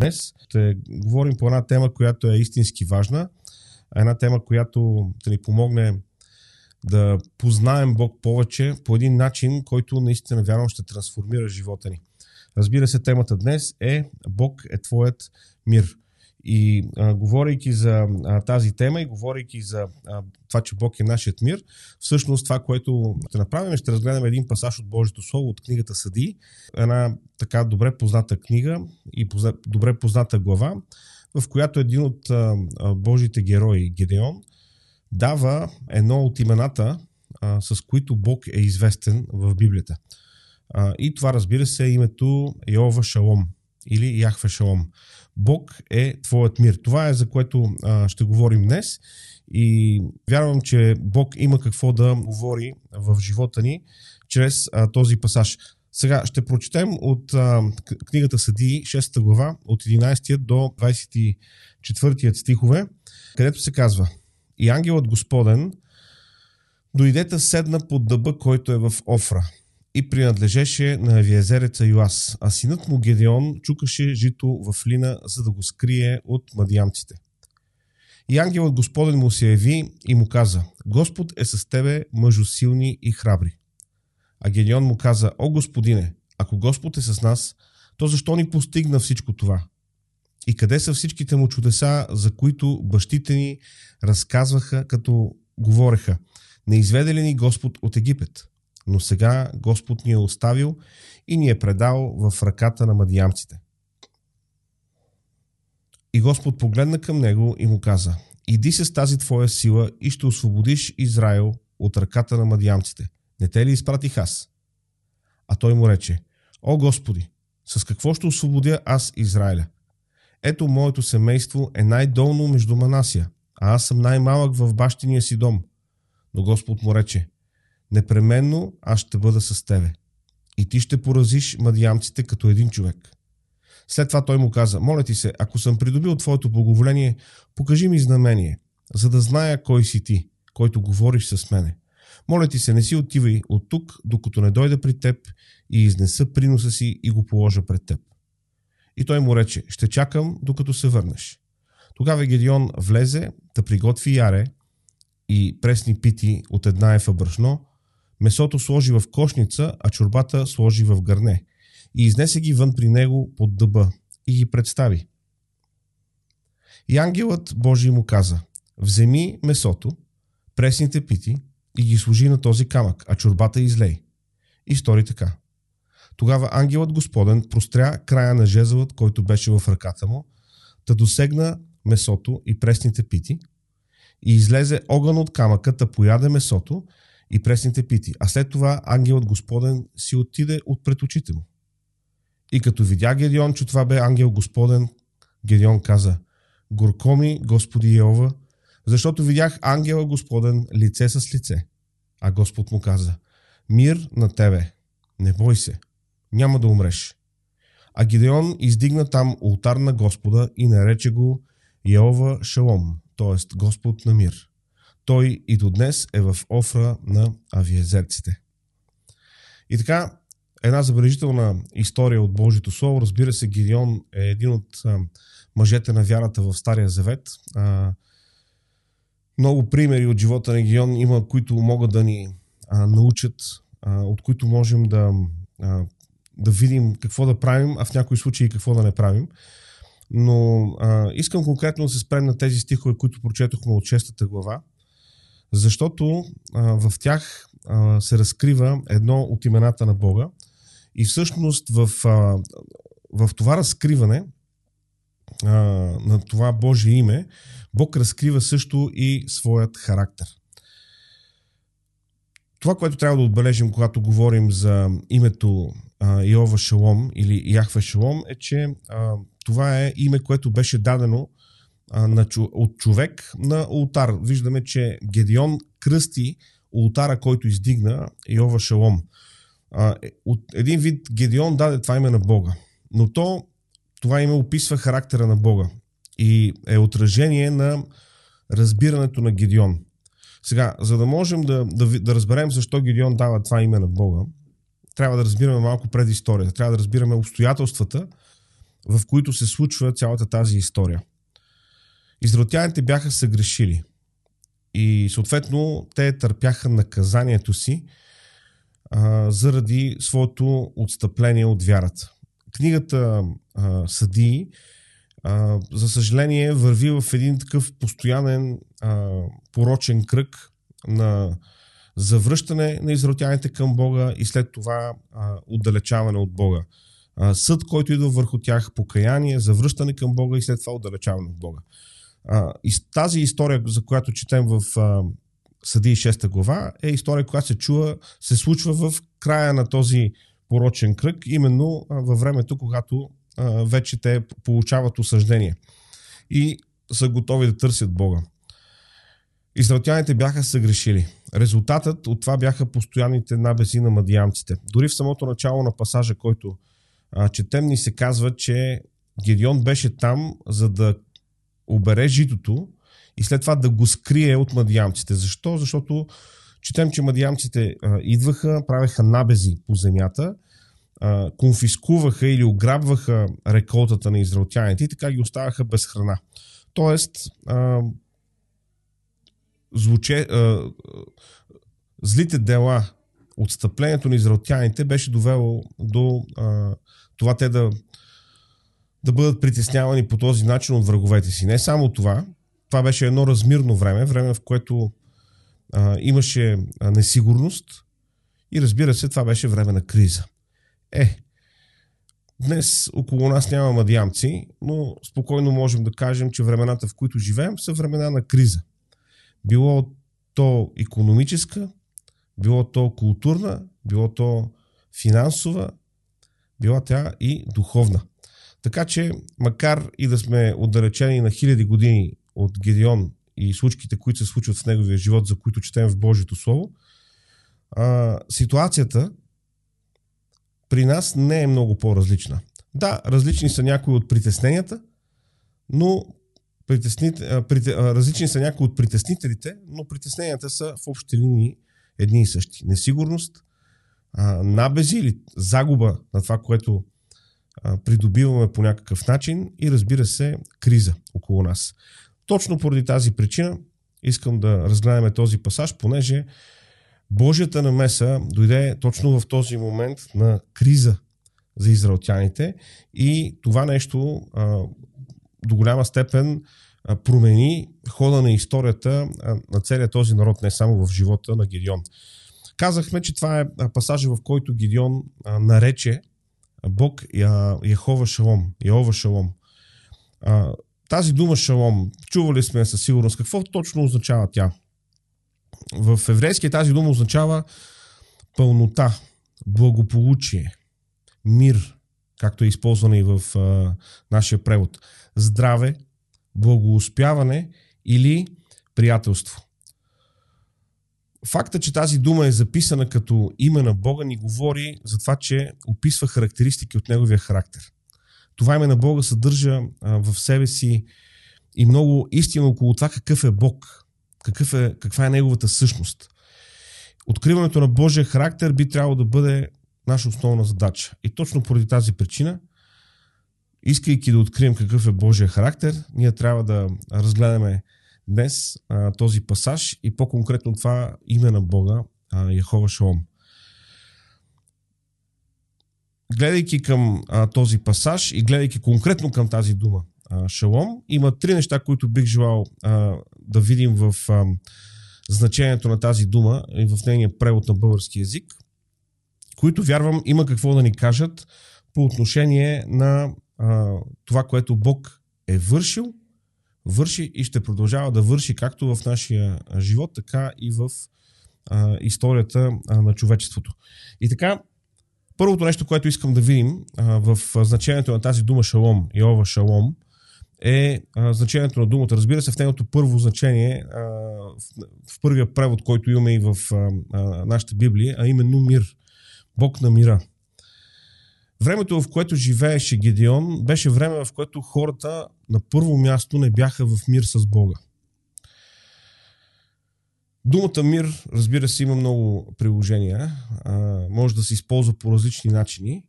Днес ще говорим по една тема, която е истински важна, една тема, която да ни помогне да познаем Бог повече по един начин, който наистина вярвам ще трансформира живота ни. Разбира се, темата днес е Бог е твоят мир. И а, говорейки за а, тази тема и говорейки за а, това, че Бог е нашият мир, всъщност това, което ще направим, ще разгледаме един пасаж от Божието Слово, от книгата Съди, една така добре позната книга и позна, добре позната глава, в която един от а, а, Божите герои, Гедеон, дава едно от имената, а, с които Бог е известен в Библията. А, и това, разбира се, е името Йова Шалом или Яхве Шалом. Бог е твоят мир. Това е за което а, ще говорим днес и вярвам, че Бог има какво да говори в живота ни чрез а, този пасаж. Сега ще прочетем от а, книгата Съди, 6 глава, от 11 до 24 стихове, където се казва И ангелът Господен дойдете седна под дъба, който е в Офра и принадлежеше на авиезереца Йоас, а синът му Гедеон чукаше жито в лина, за да го скрие от мадиамците. И ангелът Господен му се яви и му каза, Господ е с тебе, мъжо силни и храбри. А Гедеон му каза, О Господине, ако Господ е с нас, то защо ни постигна всичко това? И къде са всичките му чудеса, за които бащите ни разказваха, като говореха, не изведе ли ни Господ от Египет? Но сега Господ ни е оставил и ни е предал в ръката на мадиямците. И Господ погледна към него и му каза, иди с тази твоя сила и ще освободиш Израил от ръката на мадиямците. Не те ли изпратих аз? А той му рече, О Господи, с какво ще освободя аз Израиля? Ето моето семейство е най-долно между Манасия, а аз съм най-малък в бащиния си дом. Но Господ му рече, непременно аз ще бъда с тебе. И ти ще поразиш мадиямците като един човек. След това той му каза, моля ти се, ако съм придобил твоето благоволение, покажи ми знамение, за да зная кой си ти, който говориш с мене. Моля ти се, не си отивай от тук, докато не дойда при теб и изнеса приноса си и го положа пред теб. И той му рече, ще чакам, докато се върнеш. Тогава Гедион влезе да приготви яре и пресни пити от една ефа брашно, Месото сложи в кошница, а чорбата сложи в гърне. И изнесе ги вън при него под дъба и ги представи. И ангелът Божий му каза, вземи месото, пресните пити и ги сложи на този камък, а чорбата излей. И стори така. Тогава ангелът Господен простря края на жезълът, който беше в ръката му, да досегна месото и пресните пити, и излезе огън от камъка, да пояде месото и пресните пити. А след това ангелът Господен си отиде от пред очите му. И като видя Гедеон, че това бе ангел Господен, Гедеон каза, Горко ми, Господи Йова, защото видях ангела Господен лице с лице. А Господ му каза, мир на тебе, не бой се, няма да умреш. А Гидеон издигна там ултар на Господа и нарече го Йова Шалом, т.е. Господ на мир. Той и до днес е в офра на авиезерците. И така, една забележителна история от Божието Слово. Разбира се, Гидеон е един от мъжете на вярата в Стария Завет. Много примери от живота на Гидеон има, които могат да ни научат, от които можем да, да видим какво да правим, а в някои случаи какво да не правим. Но а, искам конкретно да се спрем на тези стихове, които прочетохме от 6 глава защото а, в тях а, се разкрива едно от имената на Бога и всъщност в, а, в това разкриване а, на това Божие име, Бог разкрива също и своят характер. Това, което трябва да отбележим, когато говорим за името а, Иова Шалом или Яхве Шалом, е, че а, това е име, което беше дадено на, от човек на ултар. Виждаме, че Гедион кръсти ултара, който издигна Йова Шалом. Е, от един вид Гедион даде това име на Бога. Но то, това име описва характера на Бога и е отражение на разбирането на Гедион. Сега, за да можем да, да, да разберем защо Гедион дава това име на Бога, трябва да разбираме малко пред историята. Трябва да разбираме обстоятелствата, в които се случва цялата тази история. Израелтяните бяха съгрешили и съответно те търпяха наказанието си а, заради своето отстъпление от вярата. Книгата а, Съдии, а, за съжаление, върви в един такъв постоянен а, порочен кръг на завръщане на израелтяните към Бога и след това а, отдалечаване от Бога. А, съд, който идва върху тях, покаяние, завръщане към Бога и след това отдалечаване от Бога. А, и тази история, за която четем в а, Съди 6 глава, е история, която се чува, се случва в края на този порочен кръг, именно а, във времето, когато а, вече те получават осъждение и са готови да търсят Бога. Израелтяните бяха съгрешили. Резултатът от това бяха постоянните набези на мадиямците. Дори в самото начало на пасажа, който а, четем, ни се казва, че Гедион беше там, за да обере житото и след това да го скрие от мадиямците. Защо? Защото четем, че мадиямците а, идваха, правеха набези по земята, а, конфискуваха или ограбваха реколтата на израелтяните и така ги оставаха без храна. Тоест, а, звуче, а, злите дела, отстъплението на израелтяните беше довело до а, това те да, да бъдат притеснявани по този начин от враговете си. Не само това, това беше едно размирно време, време в което а, имаше несигурност и разбира се, това беше време на криза. Е, днес около нас няма мадиамци, но спокойно можем да кажем, че времената, в които живеем, са времена на криза. Било то економическа, било то културна, било то финансова, била тя и духовна. Така че, макар и да сме отдалечени на хиляди години от Гедеон и случките, които се случват в неговия живот, за които четем в Божието Слово, а, ситуацията при нас не е много по-различна. Да, различни са някои от притесненията, но притесни, прите, различни са някои от притеснителите, но притесненията са в общи линии едни и същи. Несигурност, а, набези или загуба на това, което а, придобиваме по някакъв начин и разбира се, криза около нас. Точно поради тази причина искам да разгледаме този пасаж, понеже Божията намеса дойде точно в този момент на криза за израелтяните и това нещо а, до голяма степен а, промени хода на историята а, на целият този народ, не само в живота на Гедион. Казахме, че това е пасажа, в който Гедион а, нарече Бог Яхова Шалом, Яова Шалом. Тази дума Шалом, чували сме със сигурност, какво точно означава тя? В еврейския тази дума означава пълнота, благополучие, мир, както е използвана и в а, нашия превод, здраве, благоуспяване или приятелство. Факта, че тази дума е записана като име на Бога, ни говори за това, че описва характеристики от неговия характер. Това име на Бога съдържа в себе си и много истина около това какъв е Бог, какъв е, каква е неговата същност. Откриването на Божия характер би трябвало да бъде наша основна задача. И точно поради тази причина, искайки да открием какъв е Божия характер, ние трябва да разгледаме днес а, този пасаж и по-конкретно това име на Бога, а, Яхова Шалом. Гледайки към а, този пасаж и гледайки конкретно към тази дума а, Шалом, има три неща, които бих желал а, да видим в а, значението на тази дума и в нейния превод на български язик, които вярвам има какво да ни кажат по отношение на а, това, което Бог е вършил върши и ще продължава да върши както в нашия живот, така и в а, историята а, на човечеството. И така, първото нещо, което искам да видим а, в значението на тази дума шалом, Йова шалом, е а, значението на думата. Разбира се, в нейното първо значение, а, в, в първия превод, който имаме и в а, а, нашата Библия, а именно мир. Бог на мира. Времето, в което живееше Гедеон, беше време, в което хората на първо място не бяха в мир с Бога. Думата мир, разбира се, има много приложения. А, може да се използва по различни начини.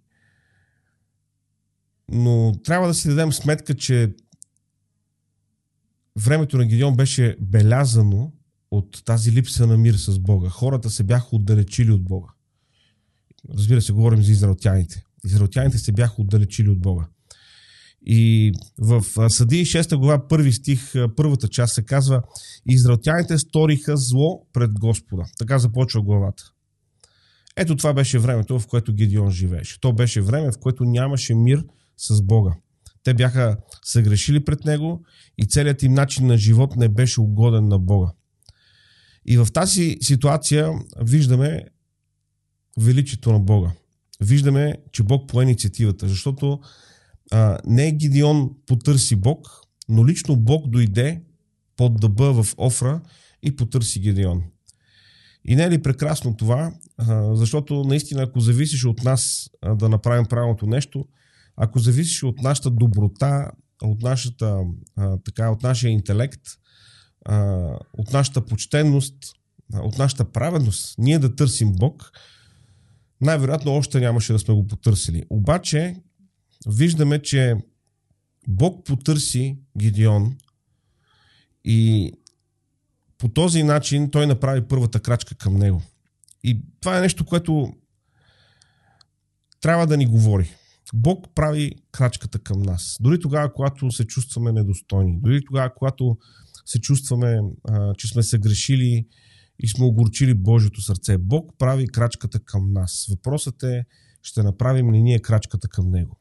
но трябва да си дадем сметка, че времето на Гидеон беше белязано от тази липса на мир с Бога. Хората се бяха отдалечили от Бога. Разбира се, говорим за израелтяните. Израелтяните се бяха отдалечили от Бога. И в Съди 6 глава, първи стих, първата част се казва Израелтяните сториха зло пред Господа. Така започва главата. Ето това беше времето, в което Гедион живееше. То беше време, в което нямаше мир с Бога. Те бяха съгрешили пред Него и целият им начин на живот не беше угоден на Бога. И в тази ситуация виждаме величието на Бога. Виждаме, че Бог пое инициативата, защото а, не Гидеон потърси Бог, но лично Бог дойде под дъба в Офра и потърси Гидеон. И не е ли прекрасно това? Защото наистина, ако зависеше от нас да направим правилното нещо, ако зависеше от нашата доброта, от, нашата, така, от нашия интелект, от нашата почтенност, от нашата праведност, ние да търсим Бог, най-вероятно още нямаше да сме го потърсили. Обаче, виждаме, че Бог потърси Гидеон и по този начин той направи първата крачка към него. И това е нещо, което трябва да ни говори. Бог прави крачката към нас. Дори тогава, когато се чувстваме недостойни, дори тогава, когато се чувстваме, а, че сме се грешили и сме огорчили Божието сърце, Бог прави крачката към нас. Въпросът е, ще направим ли ние крачката към Него?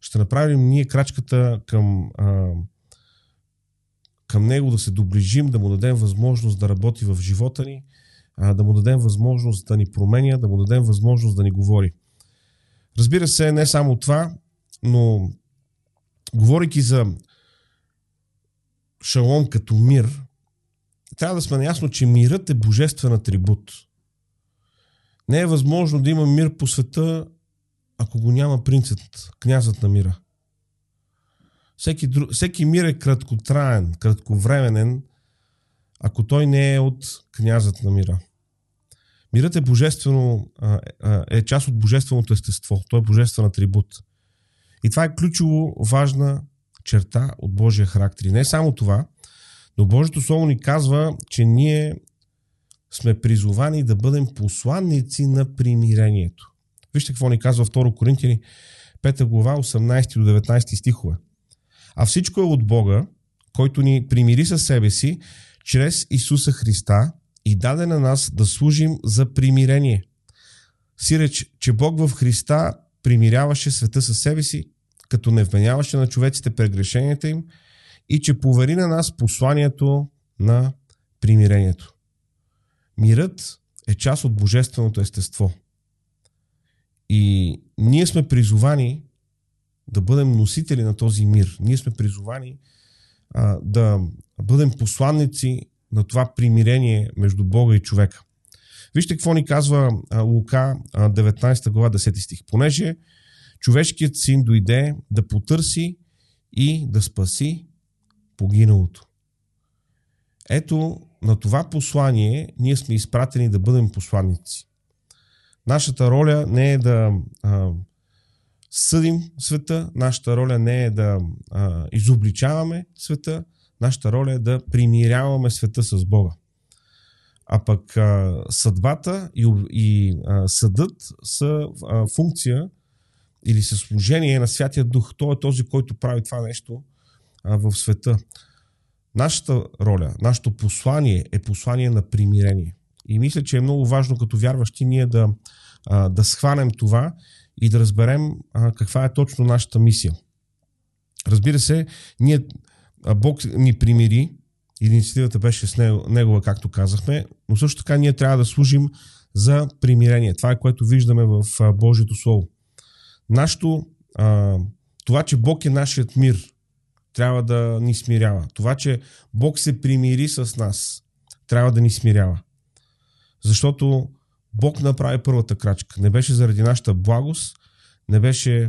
Ще направим ние крачката към, а, към Него да се доближим, да му дадем възможност да работи в живота ни, а, да му дадем възможност да ни променя, да му дадем възможност да ни говори. Разбира се, не само това, но говорейки за шалом като мир, трябва да сме наясно, че мирът е божествен атрибут. Не е възможно да има мир по света, ако го няма принцът, князът на мира. Всеки, дру... Всеки мир е краткотраен, кратковременен, ако той не е от князът на мира. Мирът е божествено, е част от божественото естество. Той е божествен атрибут. И това е ключово важна черта от Божия характер. И не само това, но Божието Слово ни казва, че ние сме призовани да бъдем посланници на примирението. Вижте какво ни казва 2 Коринтияни 5 глава 18 до 19 стихове. А всичко е от Бога, който ни примири със себе си, чрез Исуса Христа и даде на нас да служим за примирение. Сиреч, че Бог в Христа примиряваше света със себе си, като не вменяваше на човеците прегрешенията им и че повери на нас посланието на примирението. Мирът е част от божественото естество. И ние сме призовани да бъдем носители на този мир. Ние сме призовани а, да бъдем посланници на това примирение между Бога и човека. Вижте какво ни казва Лука 19 глава 10 стих. Понеже човешкият син дойде да потърси и да спаси погиналото. Ето на това послание ние сме изпратени да бъдем посланници. Нашата роля не е да а, съдим света, нашата роля не е да а, изобличаваме света, Нашата роля е да примиряваме света с Бога. А пък а, съдбата и, и а, съдът са а, функция или са служение на Святия Дух. Той е този, който прави това нещо в света. Нашата роля, нашето послание е послание на примирение. И мисля, че е много важно като вярващи ние да, да схванем това и да разберем каква е точно нашата мисия. Разбира се, ние Бог ни примири, инициативата беше с него, негова, както казахме, но също така ние трябва да служим за примирение. Това е което виждаме в Божието Слово. Нашето, това, че Бог е нашият мир, трябва да ни смирява. Това, че Бог се примири с нас, трябва да ни смирява. Защото Бог направи първата крачка. Не беше заради нашата благост, не беше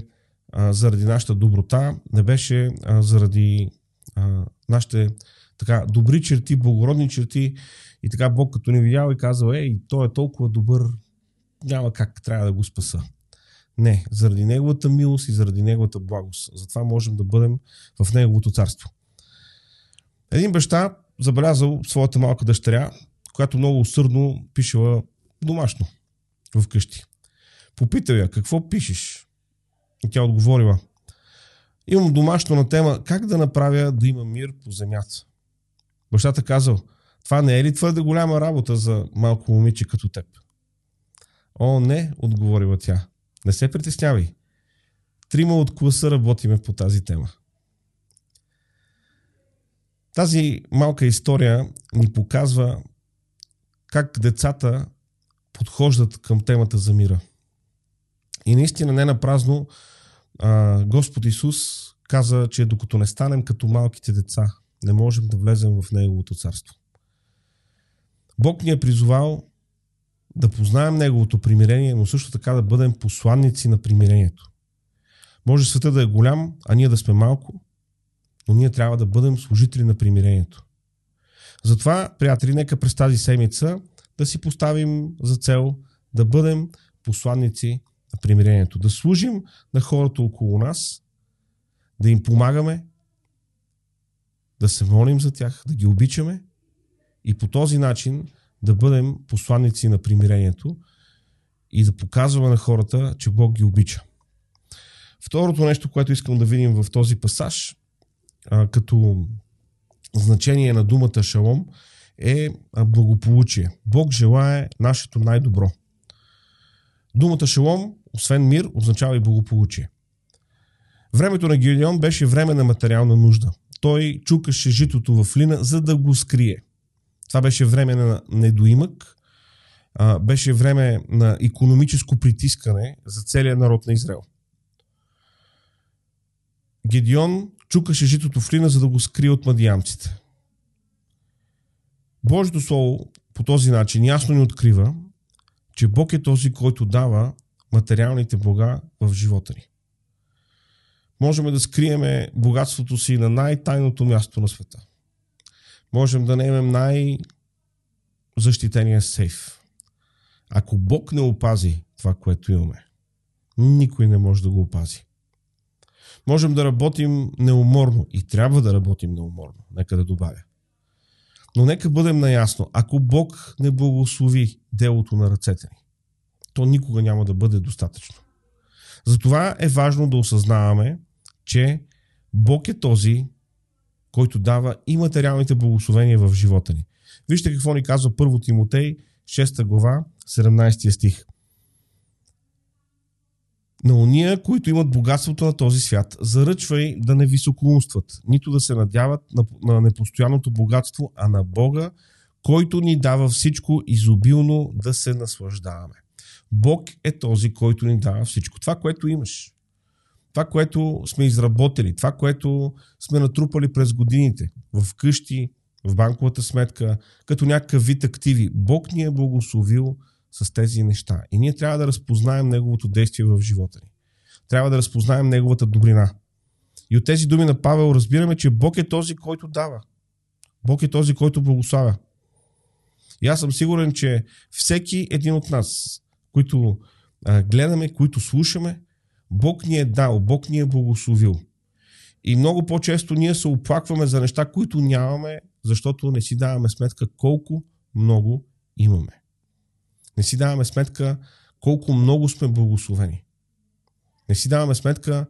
а, заради нашата доброта, не беше а, заради а, нашите така, добри черти, благородни черти и така Бог като ни видял и казал, ей, той е толкова добър, няма как трябва да го спаса. Не, заради Неговата милост и заради Неговата благост. Затова можем да бъдем в Неговото царство. Един баща забелязал своята малка дъщеря, която много усърдно пишела домашно вкъщи. Попитал я, какво пишеш? И тя отговорила, имам домашно на тема как да направя да има мир по земята. Бащата казал, това не е ли твърде голяма работа за малко момиче като теб? О, не, отговорила тя. Не се притеснявай. Трима от класа работиме по тази тема. Тази малка история ни показва как децата подхождат към темата за мира. И наистина не на празно Господ Исус каза, че докато не станем като малките деца, не можем да влезем в Неговото царство. Бог ни е призовал да познаем Неговото примирение, но също така да бъдем посланници на примирението. Може света да е голям, а ние да сме малко, но ние трябва да бъдем служители на примирението. Затова, приятели, нека през тази седмица да си поставим за цел да бъдем посланници на примирението, да служим на хората около нас, да им помагаме, да се молим за тях, да ги обичаме и по този начин да бъдем посланници на примирението и да показваме на хората, че Бог ги обича. Второто нещо, което искам да видим в този пасаж, като значение на думата шалом, е благополучие. Бог желае нашето най-добро. Думата шалом, освен мир, означава и благополучие. Времето на Гилион беше време на материална нужда. Той чукаше житото в лина, за да го скрие. Това беше време на недоимък, беше време на економическо притискане за целия народ на Израел. Гедион чукаше житото в лина, за да го скрие от мадиямците. Божието Слово по този начин ясно ни открива, че Бог е този, който дава материалните блага в живота ни. Можем да скриеме богатството си на най-тайното място на света. Можем да наемем най-защитения сейф. Ако Бог не опази това, което имаме, никой не може да го опази. Можем да работим неуморно и трябва да работим неуморно. Нека да добавя. Но нека бъдем наясно, ако Бог не благослови делото на ръцете ни, то никога няма да бъде достатъчно. Затова е важно да осъзнаваме, че Бог е този, който дава и материалните благословения в живота ни. Вижте какво ни казва 1 Тимотей, 6 глава, 17 стих на уния, които имат богатството на този свят, заръчвай да не високоумстват, нито да се надяват на, на непостоянното богатство, а на Бога, който ни дава всичко изобилно да се наслаждаваме. Бог е този, който ни дава всичко. Това, което имаш. Това, което сме изработили, това, което сме натрупали през годините, в къщи, в банковата сметка, като някакъв вид активи. Бог ни е благословил с тези неща. И ние трябва да разпознаем Неговото действие в живота ни. Трябва да разпознаем Неговата добрина. И от тези думи на Павел разбираме, че Бог е този, който дава. Бог е този, който благославя. И аз съм сигурен, че всеки един от нас, които а, гледаме, които слушаме, Бог ни е дал, Бог ни е благословил. И много по-често ние се оплакваме за неща, които нямаме, защото не си даваме сметка колко много имаме. Не си даваме сметка колко много сме благословени. Не си даваме сметка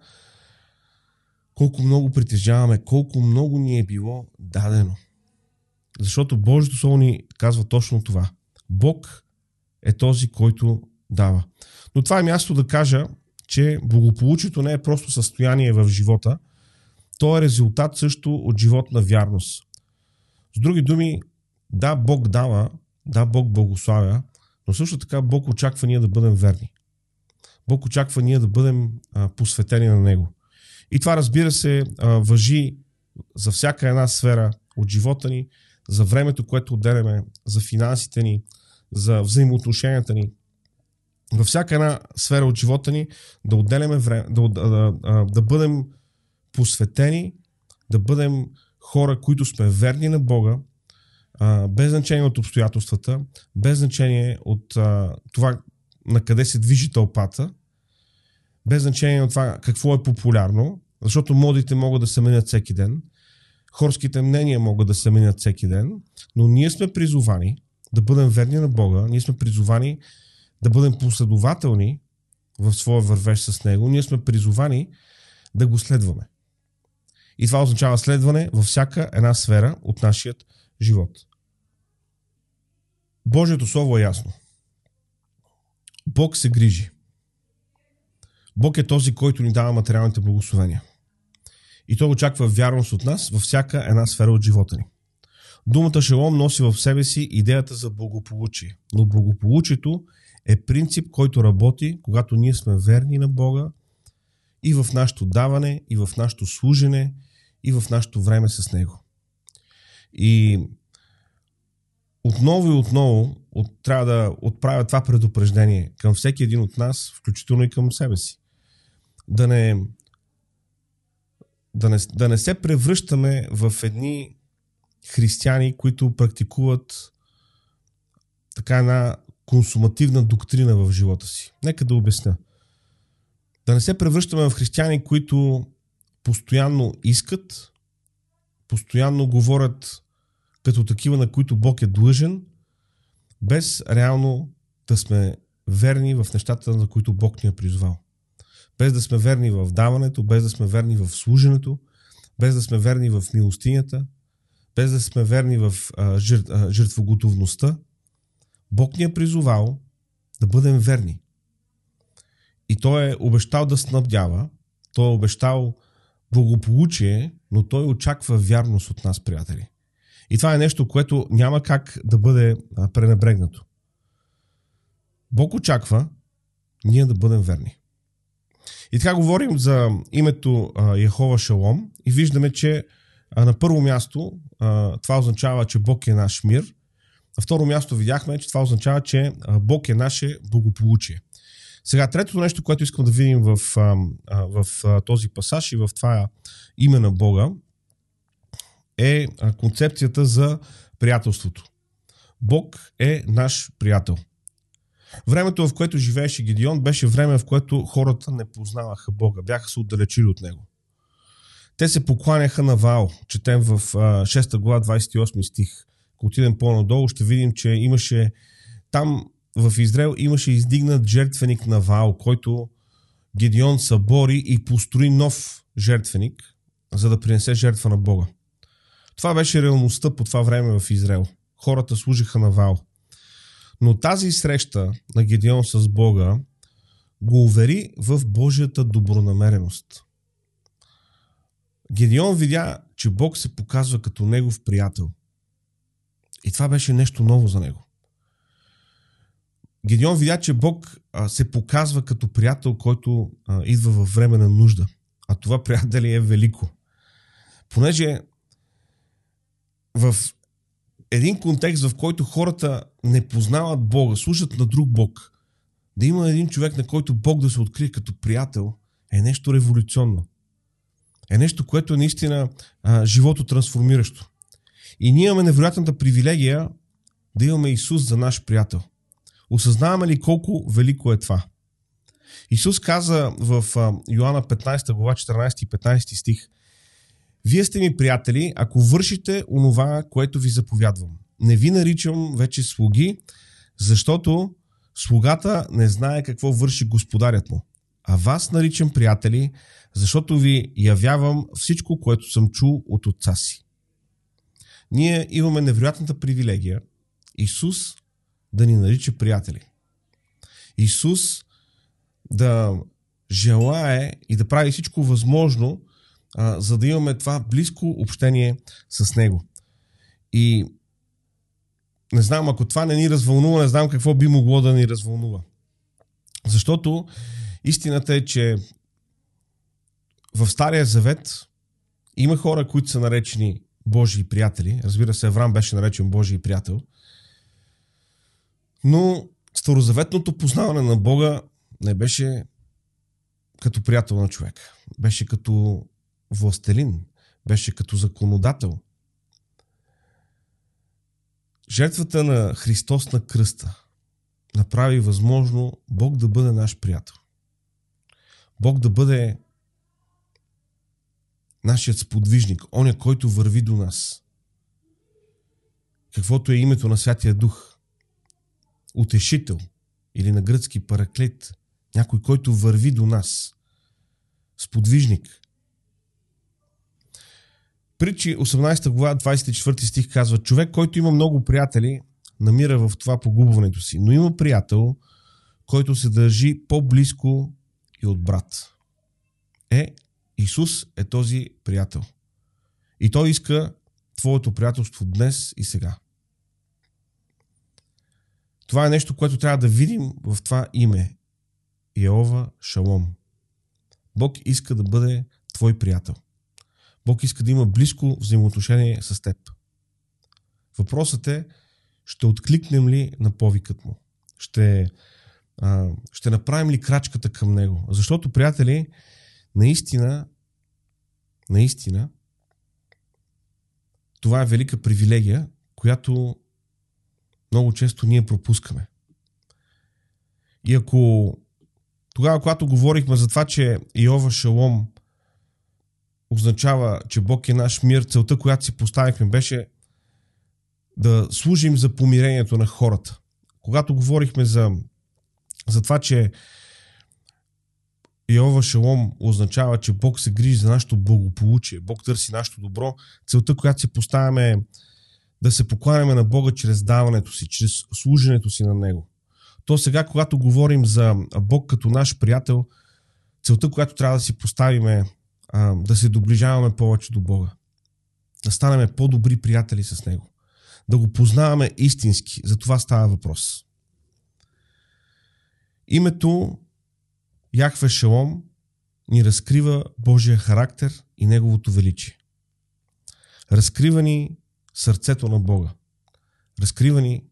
колко много притежаваме, колко много ни е било дадено. Защото Божието Слово ни казва точно това. Бог е този, който дава. Но това е място да кажа, че благополучието не е просто състояние в живота, то е резултат също от живот на вярност. С други думи, да, Бог дава, да, Бог благославя, но също така Бог очаква ние да бъдем верни. Бог очаква ние да бъдем а, посветени на Него. И това, разбира се, а, въжи за всяка една сфера от живота ни, за времето, което отделяме, за финансите ни, за взаимоотношенията ни. Във всяка една сфера от живота ни да отделяме време, да, да, да, да бъдем посветени, да бъдем хора, които сме верни на Бога, а, без значение от обстоятелствата, без значение от а, това на къде се движи тълпата, без значение на това какво е популярно, защото модите могат да се менят всеки ден, хорските мнения могат да се менят всеки ден, но ние сме призовани да бъдем верни на Бога, ние сме призовани да бъдем последователни в своя вървеж с Него, ние сме призовани да го следваме. И това означава следване във всяка една сфера от нашия живот. Божието Слово е ясно. Бог се грижи. Бог е този, който ни дава материалните благословения. И той очаква вярност от нас във всяка една сфера от живота ни. Думата шалом носи в себе си идеята за благополучие. Но благополучието е принцип, който работи, когато ние сме верни на Бога и в нашето даване, и в нашето служене, и в нашето време с Него. И отново и отново от, трябва да отправя това предупреждение към всеки един от нас, включително и към себе си. Да не, да не, да не се превръщаме в едни християни, които практикуват така една консумативна доктрина в живота си. Нека да обясня. Да не се превръщаме в християни, които постоянно искат, постоянно говорят като такива, на които Бог е длъжен, без реално да сме верни в нещата, за които Бог ни е призвал. Без да сме верни в даването, без да сме верни в служенето, без да сме верни в милостинята, без да сме верни в а, жертвоготовността, Бог ни е призовал да бъдем верни. И Той е обещал да снабдява, Той е обещал благополучие, но Той очаква вярност от нас, приятели. И това е нещо, което няма как да бъде пренебрегнато. Бог очаква ние да бъдем верни. И така говорим за името Яхова Шалом и виждаме, че на първо място това означава, че Бог е наш мир. На второ място видяхме, че това означава, че Бог е наше благополучие. Сега, третото нещо, което искам да видим в, в този пасаж и в това име на Бога, е концепцията за приятелството. Бог е наш приятел. Времето, в което живееше Гедион, беше време, в което хората не познаваха Бога, бяха се отдалечили от Него. Те се покланяха на Вал. Четем в 6 глава 28 стих. Ако отидем по-надолу, ще видим, че имаше там в Израел имаше издигнат жертвеник на Вал, който Гедион събори и построи нов жертвеник, за да принесе жертва на Бога. Това беше реалността по това време в Израел. Хората служиха на Вал. Но тази среща на Гедеон с Бога го увери в Божията добронамереност. Гедеон видя, че Бог се показва като негов приятел. И това беше нещо ново за него. Гедеон видя, че Бог се показва като приятел, който идва във време на нужда. А това, приятели, е велико. Понеже в един контекст, в който хората не познават Бога, слушат на друг Бог, да има един човек, на който Бог да се открие като приятел, е нещо революционно. Е нещо, което е наистина а, живото трансформиращо. И ние имаме невероятната привилегия да имаме Исус за наш приятел. Осъзнаваме ли колко велико е това? Исус каза в Йоанна 15 глава 14 и 15 стих вие сте ми приятели, ако вършите онова, което ви заповядвам. Не ви наричам вече слуги, защото слугата не знае какво върши господарят му. А вас наричам приятели, защото ви явявам всичко, което съм чул от отца си. Ние имаме невероятната привилегия Исус да ни нарича приятели. Исус да желае и да прави всичко възможно а, за да имаме това близко общение с Него. И не знам, ако това не ни развълнува, не знам какво би могло да ни развълнува. Защото истината е, че в Стария Завет има хора, които са наречени Божии приятели. Разбира се, Авраам беше наречен Божий приятел. Но старозаветното познаване на Бога не беше като приятел на човек. Беше като властелин, беше като законодател. Жертвата на Христос на кръста направи възможно Бог да бъде наш приятел. Бог да бъде нашият сподвижник, оня, който върви до нас. Каквото е името на Святия Дух. Утешител или на гръцки параклет. Някой, който върви до нас. Сподвижник. Причи 18 глава, 24 стих казва, човек, който има много приятели, намира в това погубването си. Но има приятел, който се държи по-близко и от брат. Е, Исус е този приятел. И той иска твоето приятелство днес и сега. Това е нещо, което трябва да видим в това име. Йеова Шалом. Бог иска да бъде твой приятел. Бог иска да има близко взаимоотношение с теб. Въпросът е, ще откликнем ли на повикът му? Ще, а, ще направим ли крачката към него? Защото, приятели, наистина, наистина, това е велика привилегия, която много често ние пропускаме. И ако тогава, когато говорихме за това, че Иова Шалом означава, че Бог е наш мир, целта, която си поставихме, беше да служим за помирението на хората. Когато говорихме за, за това, че Иова Шалом означава, че Бог се грижи за нашето благополучие, Бог търси нашето добро, целта, която си поставяме е да се покланяме на Бога чрез даването си, чрез служенето си на Него. То сега, когато говорим за Бог като наш приятел, целта, която трябва да си поставим е да се доближаваме повече до Бога. Да станем по-добри приятели с Него да го познаваме истински. За това става въпрос. Името Яхве Шалом ни разкрива Божия характер и Неговото величие. Разкрива ни сърцето на Бога. Разкрива ни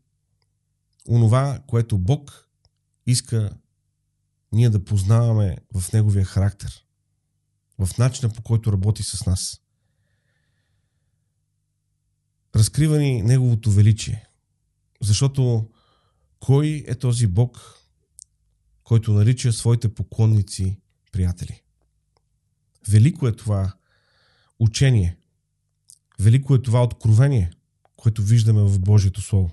онова, което Бог иска ние да познаваме в Неговия характер, в начина по който работи с нас разкрива ни Неговото величие. Защото кой е този Бог, който нарича своите поклонници приятели? Велико е това учение. Велико е това откровение, което виждаме в Божието Слово.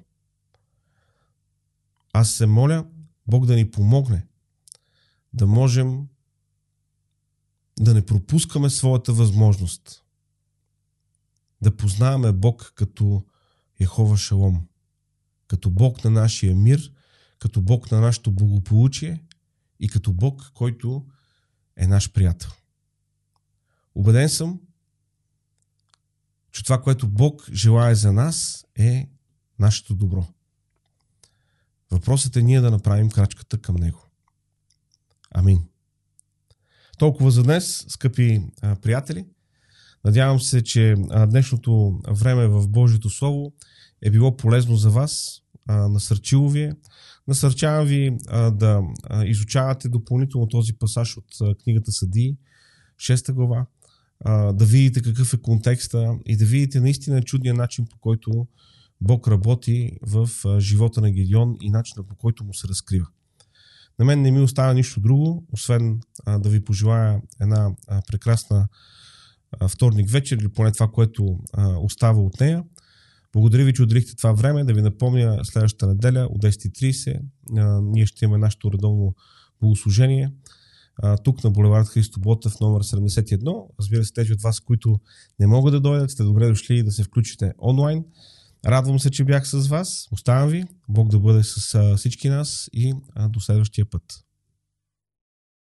Аз се моля Бог да ни помогне да можем да не пропускаме своята възможност да познаваме Бог като Ехова Шалом, като Бог на нашия мир, като Бог на нашето благополучие и като Бог, който е наш приятел. Обеден съм, че това, което Бог желая за нас е нашето добро. Въпросът е ние да направим крачката към Него. Амин. Толкова за днес, скъпи а, приятели. Надявам се, че днешното време в Божието Слово е било полезно за вас, насърчило ви е. Насърчавам ви да изучавате допълнително този пасаж от книгата Съди, 6 глава, да видите какъв е контекста и да видите наистина чудния начин, по който Бог работи в живота на Гедион и начина по който му се разкрива. На мен не ми остава нищо друго, освен да ви пожелая една прекрасна вторник вечер или поне това, което а, остава от нея. Благодаря ви, че отделихте това време. Да ви напомня, следващата неделя от 10.30 а, ние ще имаме нашето редовно богослужение. Тук на булевард Христо Ботев, номер 71. Разбира се, тези от вас, които не могат да дойдат, сте добре дошли да се включите онлайн. Радвам се, че бях с вас. Оставам ви. Бог да бъде с всички нас и до следващия път.